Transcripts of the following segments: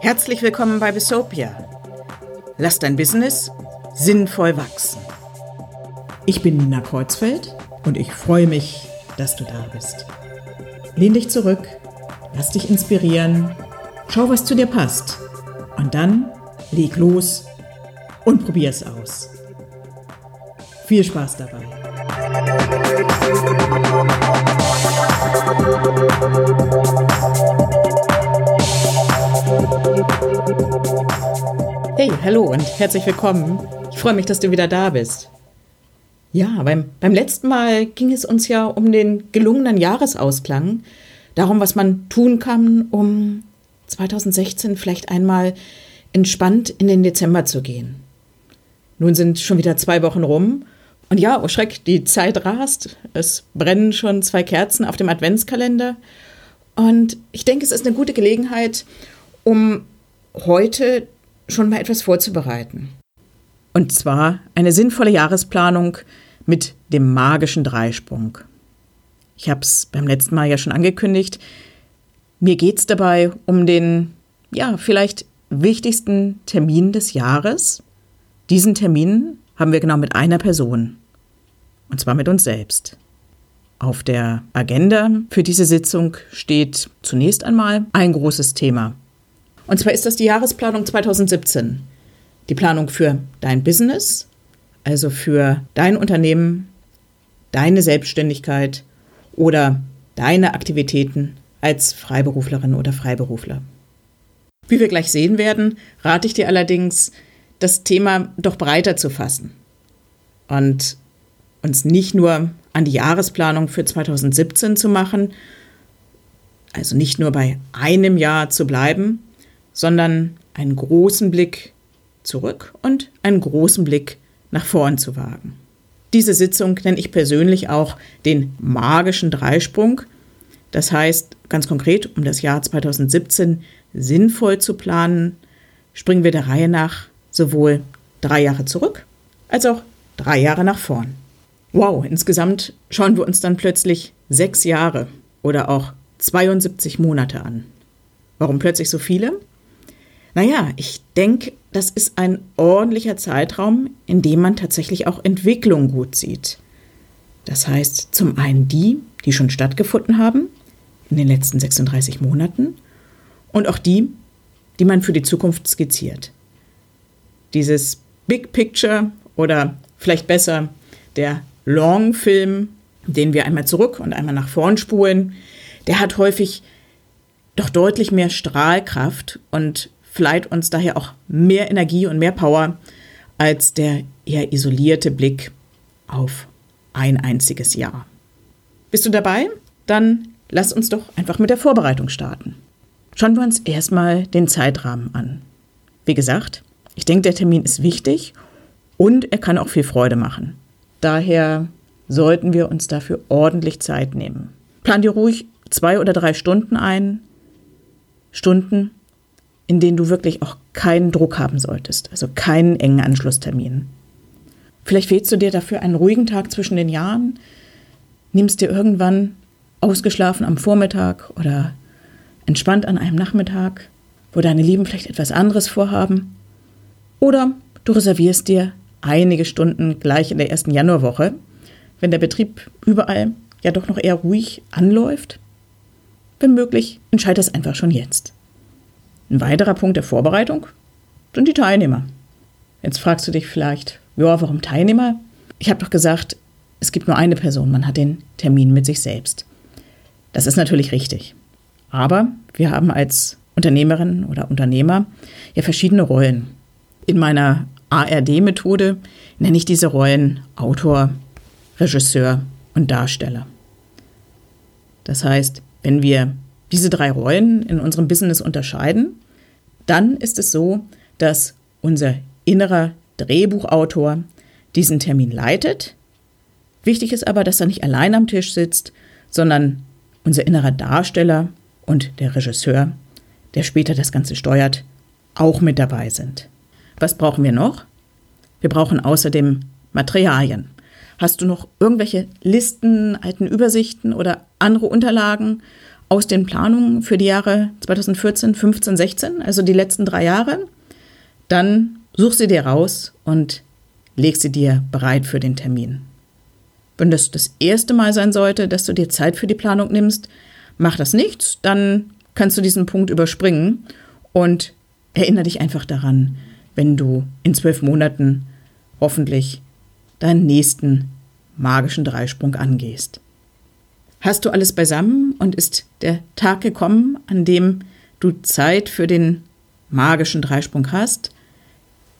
Herzlich willkommen bei Besopia. Lass dein Business sinnvoll wachsen. Ich bin Nina Kreuzfeld und ich freue mich, dass du da bist. Lehn dich zurück, lass dich inspirieren, schau, was zu dir passt und dann leg los und probier es aus. Viel Spaß dabei. Hey, hallo und herzlich willkommen. Ich freue mich, dass du wieder da bist. Ja, beim, beim letzten Mal ging es uns ja um den gelungenen Jahresausklang, darum, was man tun kann, um 2016 vielleicht einmal entspannt in den Dezember zu gehen. Nun sind schon wieder zwei Wochen rum und ja, oh Schreck, die Zeit rast. Es brennen schon zwei Kerzen auf dem Adventskalender und ich denke, es ist eine gute Gelegenheit, um heute schon mal etwas vorzubereiten. Und zwar eine sinnvolle Jahresplanung mit dem magischen Dreisprung. Ich habe es beim letzten Mal ja schon angekündigt. Mir geht es dabei um den, ja, vielleicht wichtigsten Termin des Jahres. Diesen Termin haben wir genau mit einer Person. Und zwar mit uns selbst. Auf der Agenda für diese Sitzung steht zunächst einmal ein großes Thema. Und zwar ist das die Jahresplanung 2017. Die Planung für dein Business, also für dein Unternehmen, deine Selbstständigkeit oder deine Aktivitäten als Freiberuflerin oder Freiberufler. Wie wir gleich sehen werden, rate ich dir allerdings, das Thema doch breiter zu fassen und uns nicht nur an die Jahresplanung für 2017 zu machen, also nicht nur bei einem Jahr zu bleiben, sondern einen großen Blick zurück und einen großen Blick nach vorn zu wagen. Diese Sitzung nenne ich persönlich auch den magischen Dreisprung. Das heißt, ganz konkret, um das Jahr 2017 sinnvoll zu planen, springen wir der Reihe nach sowohl drei Jahre zurück als auch drei Jahre nach vorn. Wow, insgesamt schauen wir uns dann plötzlich sechs Jahre oder auch 72 Monate an. Warum plötzlich so viele? Naja, ich denke, das ist ein ordentlicher Zeitraum, in dem man tatsächlich auch Entwicklung gut sieht. Das heißt, zum einen die, die schon stattgefunden haben in den letzten 36 Monaten und auch die, die man für die Zukunft skizziert. Dieses Big Picture oder vielleicht besser der Long Film, den wir einmal zurück und einmal nach vorn spulen, der hat häufig doch deutlich mehr Strahlkraft und verleiht uns daher auch mehr Energie und mehr Power als der eher isolierte Blick auf ein einziges Jahr. Bist du dabei? Dann lass uns doch einfach mit der Vorbereitung starten. Schauen wir uns erstmal den Zeitrahmen an. Wie gesagt, ich denke, der Termin ist wichtig und er kann auch viel Freude machen. Daher sollten wir uns dafür ordentlich Zeit nehmen. Plan dir ruhig zwei oder drei Stunden ein. Stunden, in denen du wirklich auch keinen Druck haben solltest, also keinen engen Anschlusstermin. Vielleicht wählst du dir dafür einen ruhigen Tag zwischen den Jahren, nimmst dir irgendwann ausgeschlafen am Vormittag oder entspannt an einem Nachmittag, wo deine Lieben vielleicht etwas anderes vorhaben. Oder du reservierst dir einige Stunden gleich in der ersten Januarwoche, wenn der Betrieb überall ja doch noch eher ruhig anläuft. Wenn möglich, entscheide es einfach schon jetzt. Ein weiterer Punkt der Vorbereitung sind die Teilnehmer. Jetzt fragst du dich vielleicht, ja, warum Teilnehmer? Ich habe doch gesagt, es gibt nur eine Person, man hat den Termin mit sich selbst. Das ist natürlich richtig. Aber wir haben als Unternehmerin oder Unternehmer ja verschiedene Rollen. In meiner ARD-Methode nenne ich diese Rollen Autor, Regisseur und Darsteller. Das heißt, wenn wir diese drei Rollen in unserem Business unterscheiden, dann ist es so, dass unser innerer Drehbuchautor diesen Termin leitet. Wichtig ist aber, dass er nicht allein am Tisch sitzt, sondern unser innerer Darsteller und der Regisseur, der später das Ganze steuert, auch mit dabei sind. Was brauchen wir noch? Wir brauchen außerdem Materialien. Hast du noch irgendwelche Listen, alten Übersichten oder andere Unterlagen aus den Planungen für die Jahre 2014, 15, 16, also die letzten drei Jahre? Dann such sie dir raus und leg sie dir bereit für den Termin. Wenn das das erste Mal sein sollte, dass du dir Zeit für die Planung nimmst, mach das nicht, dann kannst du diesen Punkt überspringen und erinnere dich einfach daran, wenn du in zwölf Monaten hoffentlich deinen nächsten magischen Dreisprung angehst. Hast du alles beisammen und ist der Tag gekommen, an dem du Zeit für den magischen Dreisprung hast,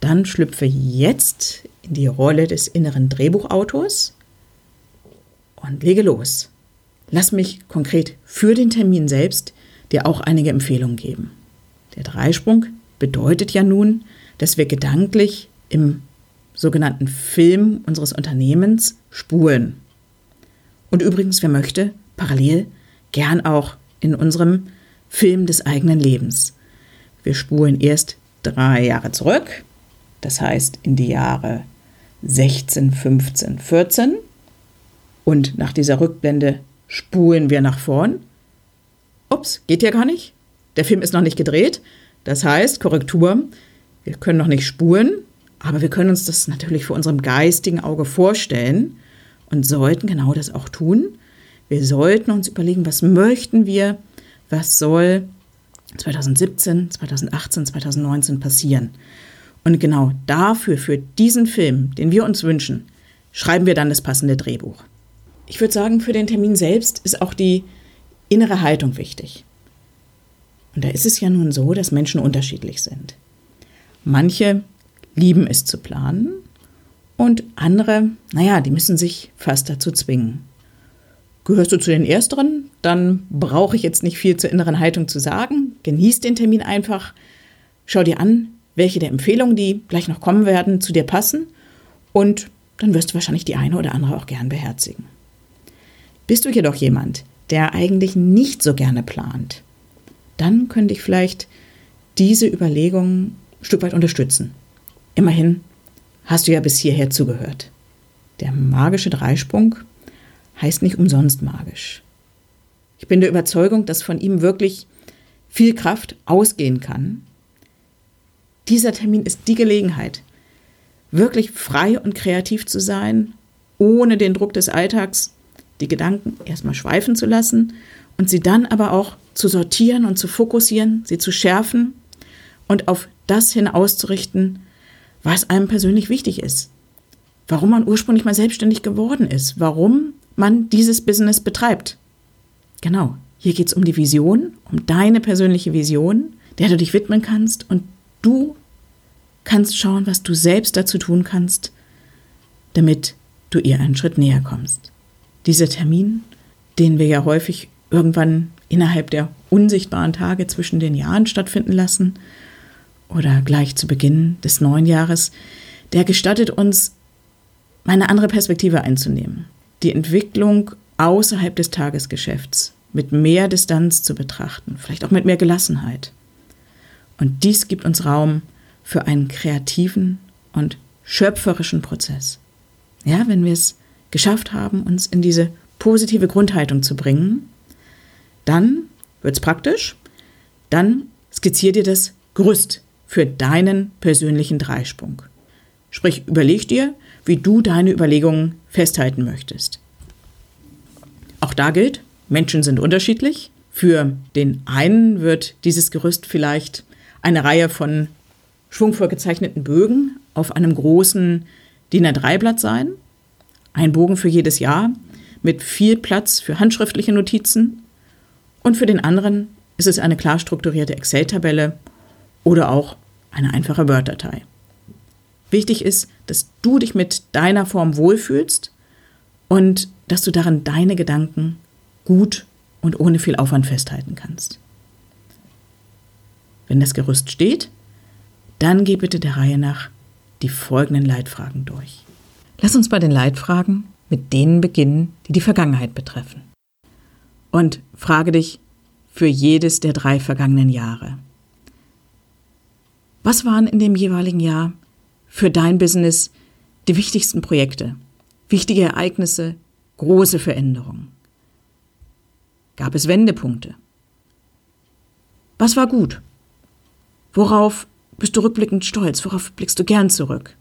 dann schlüpfe jetzt in die Rolle des inneren Drehbuchautors und lege los. Lass mich konkret für den Termin selbst dir auch einige Empfehlungen geben. Der Dreisprung bedeutet ja nun, dass wir gedanklich im sogenannten Film unseres Unternehmens spulen. Und übrigens, wer möchte, parallel gern auch in unserem Film des eigenen Lebens. Wir spulen erst drei Jahre zurück, das heißt in die Jahre 16, 15, 14 und nach dieser Rückblende spulen wir nach vorn. Ups, geht ja gar nicht. Der Film ist noch nicht gedreht. Das heißt, Korrektur, wir können noch nicht spulen, aber wir können uns das natürlich vor unserem geistigen Auge vorstellen und sollten genau das auch tun. Wir sollten uns überlegen, was möchten wir, was soll 2017, 2018, 2019 passieren. Und genau dafür, für diesen Film, den wir uns wünschen, schreiben wir dann das passende Drehbuch. Ich würde sagen, für den Termin selbst ist auch die innere Haltung wichtig. Und da ist es ja nun so, dass Menschen unterschiedlich sind. Manche lieben es zu planen und andere, naja, die müssen sich fast dazu zwingen. Gehörst du zu den Ersteren, dann brauche ich jetzt nicht viel zur inneren Haltung zu sagen. Genieß den Termin einfach. Schau dir an, welche der Empfehlungen, die gleich noch kommen werden, zu dir passen. Und dann wirst du wahrscheinlich die eine oder andere auch gern beherzigen. Bist du jedoch jemand, der eigentlich nicht so gerne plant, dann könnte ich vielleicht diese Überlegungen Stück weit unterstützen. Immerhin hast du ja bis hierher zugehört. Der magische Dreisprung heißt nicht umsonst magisch. Ich bin der Überzeugung, dass von ihm wirklich viel Kraft ausgehen kann. Dieser Termin ist die Gelegenheit, wirklich frei und kreativ zu sein, ohne den Druck des Alltags die Gedanken erstmal schweifen zu lassen und sie dann aber auch zu sortieren und zu fokussieren, sie zu schärfen und auf das hin auszurichten, was einem persönlich wichtig ist. Warum man ursprünglich mal selbstständig geworden ist, warum man dieses Business betreibt. Genau, hier geht es um die Vision, um deine persönliche Vision, der du dich widmen kannst und du kannst schauen, was du selbst dazu tun kannst, damit du ihr einen Schritt näher kommst dieser Termin, den wir ja häufig irgendwann innerhalb der unsichtbaren Tage zwischen den Jahren stattfinden lassen oder gleich zu Beginn des neuen Jahres, der gestattet uns, eine andere Perspektive einzunehmen, die Entwicklung außerhalb des Tagesgeschäfts mit mehr Distanz zu betrachten, vielleicht auch mit mehr Gelassenheit. Und dies gibt uns Raum für einen kreativen und schöpferischen Prozess. Ja, wenn wir es geschafft haben, uns in diese positive Grundhaltung zu bringen, dann wird es praktisch, dann skizzier dir das Gerüst für deinen persönlichen Dreisprung. Sprich, überleg dir, wie du deine Überlegungen festhalten möchtest. Auch da gilt, Menschen sind unterschiedlich. Für den einen wird dieses Gerüst vielleicht eine Reihe von schwungvoll gezeichneten Bögen auf einem großen DIN A3-Blatt sein. Ein Bogen für jedes Jahr mit viel Platz für handschriftliche Notizen. Und für den anderen ist es eine klar strukturierte Excel-Tabelle oder auch eine einfache Word-Datei. Wichtig ist, dass du dich mit deiner Form wohlfühlst und dass du darin deine Gedanken gut und ohne viel Aufwand festhalten kannst. Wenn das Gerüst steht, dann geh bitte der Reihe nach die folgenden Leitfragen durch. Lass uns bei den Leitfragen mit denen beginnen, die die Vergangenheit betreffen. Und frage dich für jedes der drei vergangenen Jahre. Was waren in dem jeweiligen Jahr für dein Business die wichtigsten Projekte, wichtige Ereignisse, große Veränderungen? Gab es Wendepunkte? Was war gut? Worauf bist du rückblickend stolz? Worauf blickst du gern zurück?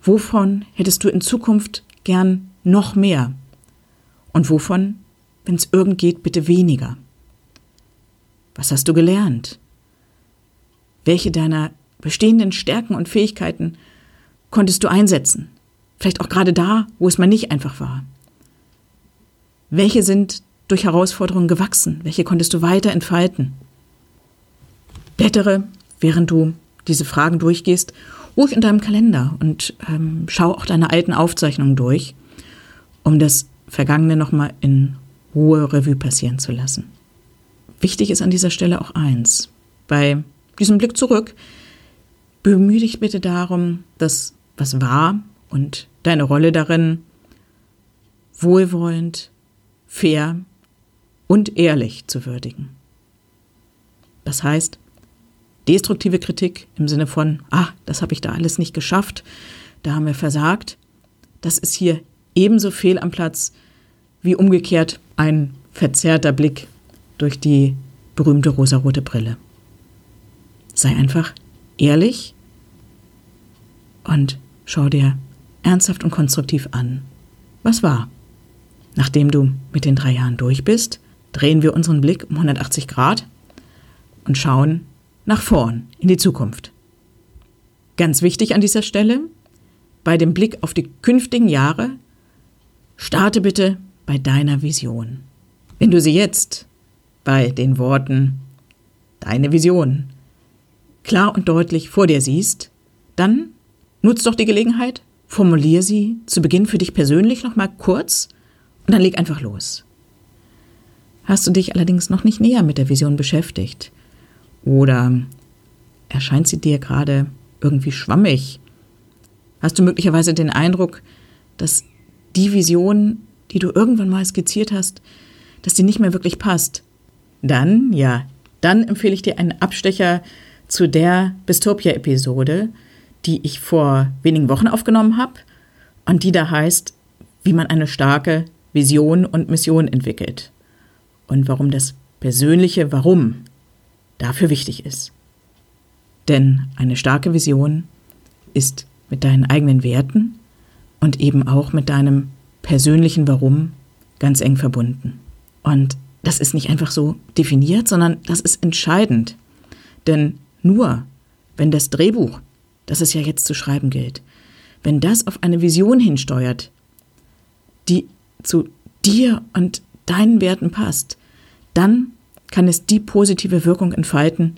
Wovon hättest du in Zukunft gern noch mehr? Und wovon, wenn es irgend geht, bitte weniger? Was hast du gelernt? Welche deiner bestehenden Stärken und Fähigkeiten konntest du einsetzen? Vielleicht auch gerade da, wo es mal nicht einfach war. Welche sind durch Herausforderungen gewachsen? Welche konntest du weiter entfalten? Blättere, während du diese Fragen durchgehst, ruhig in deinem Kalender und ähm, schau auch deine alten Aufzeichnungen durch, um das Vergangene nochmal in Ruhe Revue passieren zu lassen. Wichtig ist an dieser Stelle auch eins. Bei diesem Blick zurück bemühe dich bitte darum, das, was war und deine Rolle darin wohlwollend, fair und ehrlich zu würdigen. Das heißt, destruktive Kritik im Sinne von, ah, das habe ich da alles nicht geschafft, da haben wir versagt, das ist hier ebenso fehl am Platz wie umgekehrt ein verzerrter Blick durch die berühmte rosarote Brille. Sei einfach ehrlich und schau dir ernsthaft und konstruktiv an. Was war? Nachdem du mit den drei Jahren durch bist, drehen wir unseren Blick um 180 Grad und schauen nach vorn in die Zukunft. Ganz wichtig an dieser Stelle, bei dem Blick auf die künftigen Jahre, starte bitte bei deiner Vision. Wenn du sie jetzt bei den Worten deine Vision klar und deutlich vor dir siehst, dann nutz doch die Gelegenheit, formulier sie zu Beginn für dich persönlich nochmal kurz und dann leg einfach los. Hast du dich allerdings noch nicht näher mit der Vision beschäftigt oder erscheint sie dir gerade irgendwie schwammig? Hast du möglicherweise den Eindruck, dass die Vision, die du irgendwann mal skizziert hast, dass die nicht mehr wirklich passt? Dann, ja, dann empfehle ich dir einen Abstecher zu der Bistopia-Episode, die ich vor wenigen Wochen aufgenommen habe und die da heißt, wie man eine starke Vision und Mission entwickelt und warum das persönliche Warum dafür wichtig ist. Denn eine starke Vision ist mit deinen eigenen Werten und eben auch mit deinem persönlichen Warum ganz eng verbunden. Und das ist nicht einfach so definiert, sondern das ist entscheidend. Denn nur wenn das Drehbuch, das es ja jetzt zu schreiben gilt, wenn das auf eine Vision hinsteuert, die zu dir und deinen Werten passt, dann kann es die positive Wirkung entfalten,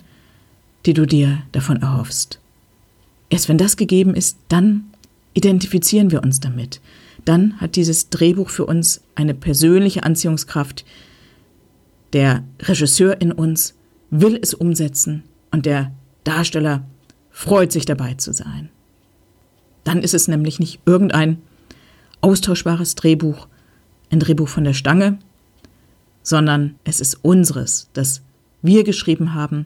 die du dir davon erhoffst. Erst wenn das gegeben ist, dann identifizieren wir uns damit. Dann hat dieses Drehbuch für uns eine persönliche Anziehungskraft. Der Regisseur in uns will es umsetzen und der Darsteller freut sich dabei zu sein. Dann ist es nämlich nicht irgendein austauschbares Drehbuch, ein Drehbuch von der Stange, sondern es ist unseres, das wir geschrieben haben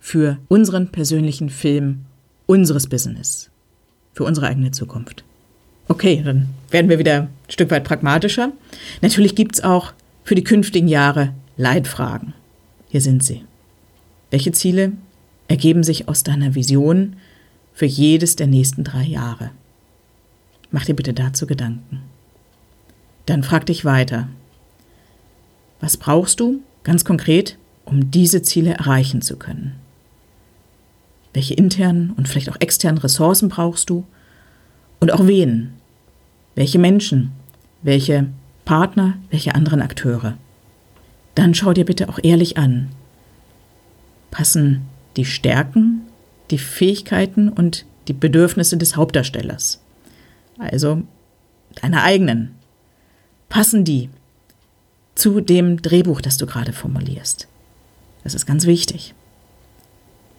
für unseren persönlichen Film, unseres Business, für unsere eigene Zukunft. Okay, dann werden wir wieder ein Stück weit pragmatischer. Natürlich gibt es auch für die künftigen Jahre Leitfragen. Hier sind sie. Welche Ziele ergeben sich aus deiner Vision für jedes der nächsten drei Jahre? Mach dir bitte dazu Gedanken. Dann frag dich weiter. Was brauchst du ganz konkret, um diese Ziele erreichen zu können? Welche internen und vielleicht auch externen Ressourcen brauchst du? Und auch wen? Welche Menschen? Welche Partner? Welche anderen Akteure? Dann schau dir bitte auch ehrlich an. Passen die Stärken, die Fähigkeiten und die Bedürfnisse des Hauptdarstellers? Also deine eigenen Passen die zu dem Drehbuch, das du gerade formulierst? Das ist ganz wichtig.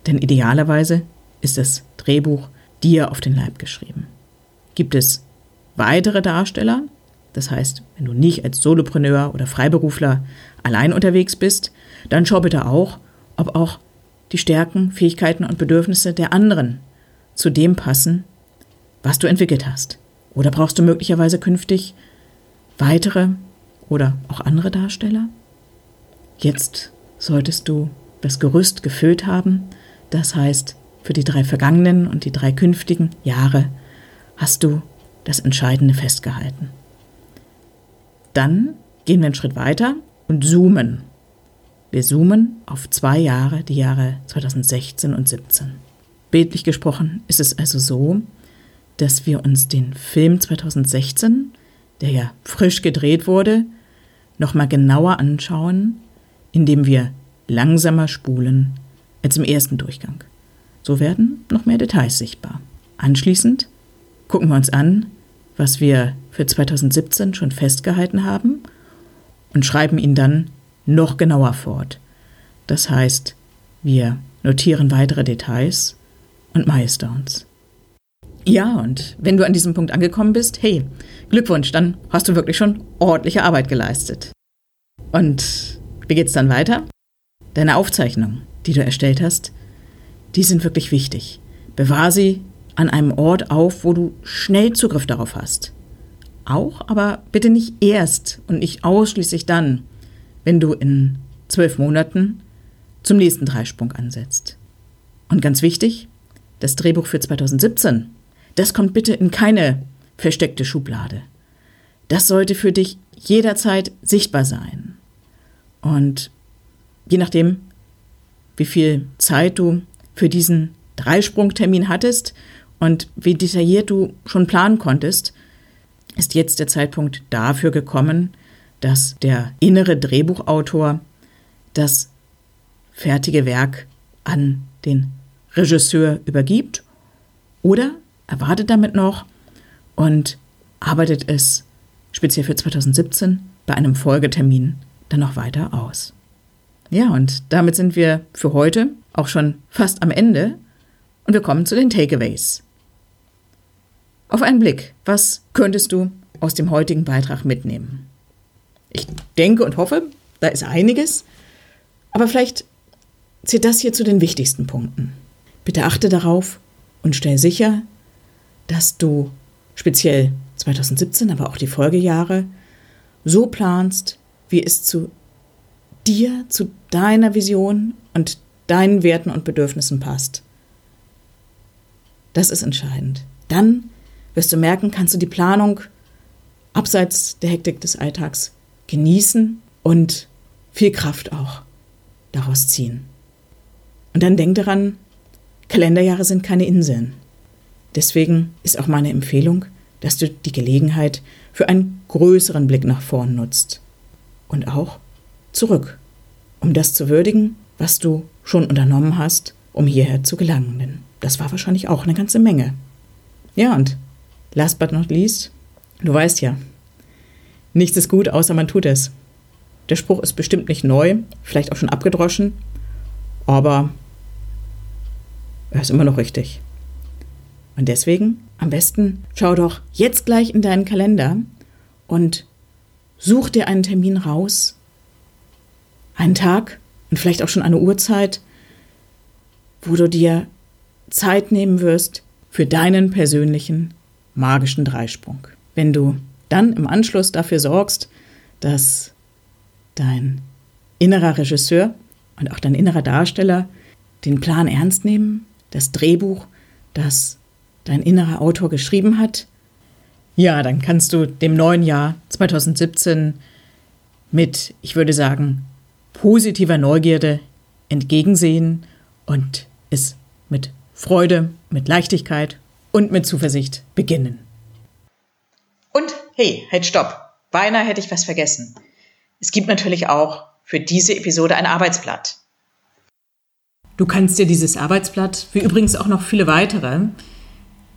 Denn idealerweise ist das Drehbuch dir auf den Leib geschrieben. Gibt es weitere Darsteller? Das heißt, wenn du nicht als Solopreneur oder Freiberufler allein unterwegs bist, dann schau bitte auch, ob auch die Stärken, Fähigkeiten und Bedürfnisse der anderen zu dem passen, was du entwickelt hast Oder brauchst du möglicherweise künftig weitere oder auch andere Darsteller? Jetzt solltest du das Gerüst gefüllt haben. Das heißt, für die drei vergangenen und die drei künftigen Jahre hast du das Entscheidende festgehalten. Dann gehen wir einen Schritt weiter und zoomen. Wir zoomen auf zwei Jahre, die Jahre 2016 und 2017. Bildlich gesprochen ist es also so, dass wir uns den Film 2016, der ja frisch gedreht wurde, nochmal genauer anschauen, indem wir langsamer spulen als im ersten Durchgang. So werden noch mehr Details sichtbar. Anschließend gucken wir uns an, was wir für 2017 schon festgehalten haben und schreiben ihn dann noch genauer fort. Das heißt, wir notieren weitere Details und Milestones. Ja, und wenn du an diesem Punkt angekommen bist, hey, Glückwunsch, dann hast du wirklich schon ordentliche Arbeit geleistet. Und wie geht's dann weiter? Deine Aufzeichnungen, die du erstellt hast, die sind wirklich wichtig. Bewahr sie an einem Ort auf, wo du schnell Zugriff darauf hast. Auch, aber bitte nicht erst und nicht ausschließlich dann, wenn du in zwölf Monaten zum nächsten Dreisprung ansetzt. Und ganz wichtig, das Drehbuch für 2017, das kommt bitte in keine versteckte Schublade. Das sollte für dich jederzeit sichtbar sein. Und je nachdem, wie viel Zeit du für diesen Dreisprungtermin hattest und wie detailliert du schon planen konntest, ist jetzt der Zeitpunkt dafür gekommen, dass der innere Drehbuchautor das fertige Werk an den Regisseur übergibt oder er wartet damit noch und arbeitet es speziell für 2017 bei einem Folgetermin dann noch weiter aus. Ja, und damit sind wir für heute auch schon fast am Ende und wir kommen zu den Takeaways. Auf einen Blick, was könntest du aus dem heutigen Beitrag mitnehmen? Ich denke und hoffe, da ist einiges, aber vielleicht zählt das hier zu den wichtigsten Punkten. Bitte achte darauf und stell sicher, dass du speziell 2017, aber auch die Folgejahre so planst, wie es zu dir, zu deiner Vision und deinen Werten und Bedürfnissen passt. Das ist entscheidend. Dann wirst du merken, kannst du die Planung abseits der Hektik des Alltags genießen und viel Kraft auch daraus ziehen. Und dann denk daran, Kalenderjahre sind keine Inseln. Deswegen ist auch meine Empfehlung, dass du die Gelegenheit für einen größeren Blick nach vorn nutzt. Und auch zurück, um das zu würdigen, was du schon unternommen hast, um hierher zu gelangen. Denn das war wahrscheinlich auch eine ganze Menge. Ja, und last but not least, du weißt ja, nichts ist gut, außer man tut es. Der Spruch ist bestimmt nicht neu, vielleicht auch schon abgedroschen, aber er ist immer noch richtig. Und deswegen am besten schau doch jetzt gleich in deinen Kalender und such dir einen Termin raus, einen Tag und vielleicht auch schon eine Uhrzeit, wo du dir Zeit nehmen wirst für deinen persönlichen magischen Dreisprung. Wenn du dann im Anschluss dafür sorgst, dass dein innerer Regisseur und auch dein innerer Darsteller den Plan ernst nehmen, das Drehbuch, das dein innerer Autor geschrieben hat, ja, dann kannst du dem neuen Jahr 2017 mit, ich würde sagen, positiver Neugierde entgegensehen und es mit Freude, mit Leichtigkeit und mit Zuversicht beginnen. Hey, halt stopp. Beinahe hätte ich was vergessen. Es gibt natürlich auch für diese Episode ein Arbeitsblatt. Du kannst dir dieses Arbeitsblatt, wie übrigens auch noch viele weitere,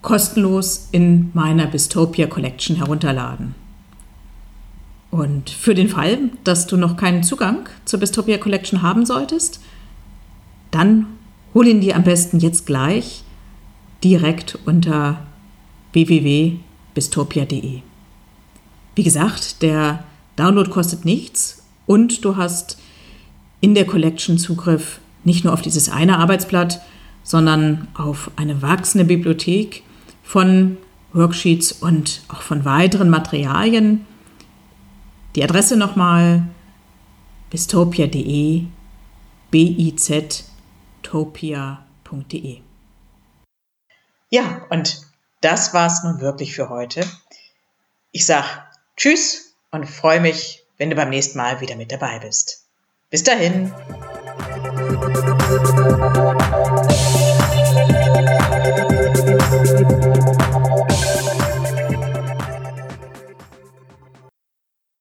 kostenlos in meiner Bistopia Collection herunterladen. Und für den Fall, dass du noch keinen Zugang zur Bistopia Collection haben solltest, dann hol ihn dir am besten jetzt gleich direkt unter www.bistopia.de. Wie gesagt, der Download kostet nichts und du hast in der Collection Zugriff nicht nur auf dieses eine Arbeitsblatt, sondern auf eine wachsende Bibliothek von Worksheets und auch von weiteren Materialien. Die Adresse nochmal bistopia.de, biztopia.de. Ja, und das war's nun wirklich für heute. Ich sag Tschüss und freue mich, wenn du beim nächsten Mal wieder mit dabei bist. Bis dahin.